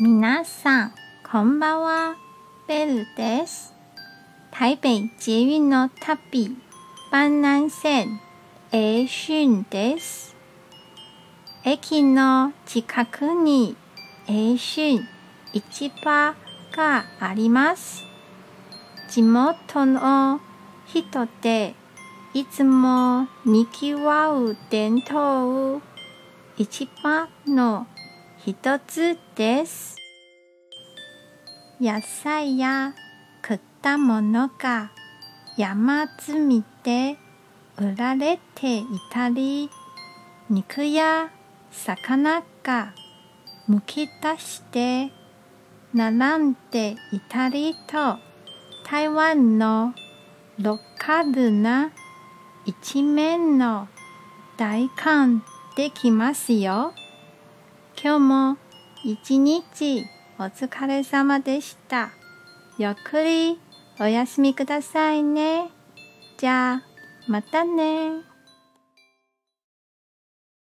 皆さん、こんばんは。ベルです。台北捷運の旅、板南線 A 線です。駅の近くに A 線市場があります。地元の人でいつもにぎわう伝統市場の一つです。野菜や果物が山積みで売られていたり、肉や魚がむき出して並んでいたりと、台湾のロッカルな一面の大観できますよ。今日も一日お疲れ様でした。ゆっくりお休みくださいね。じゃあ、またね。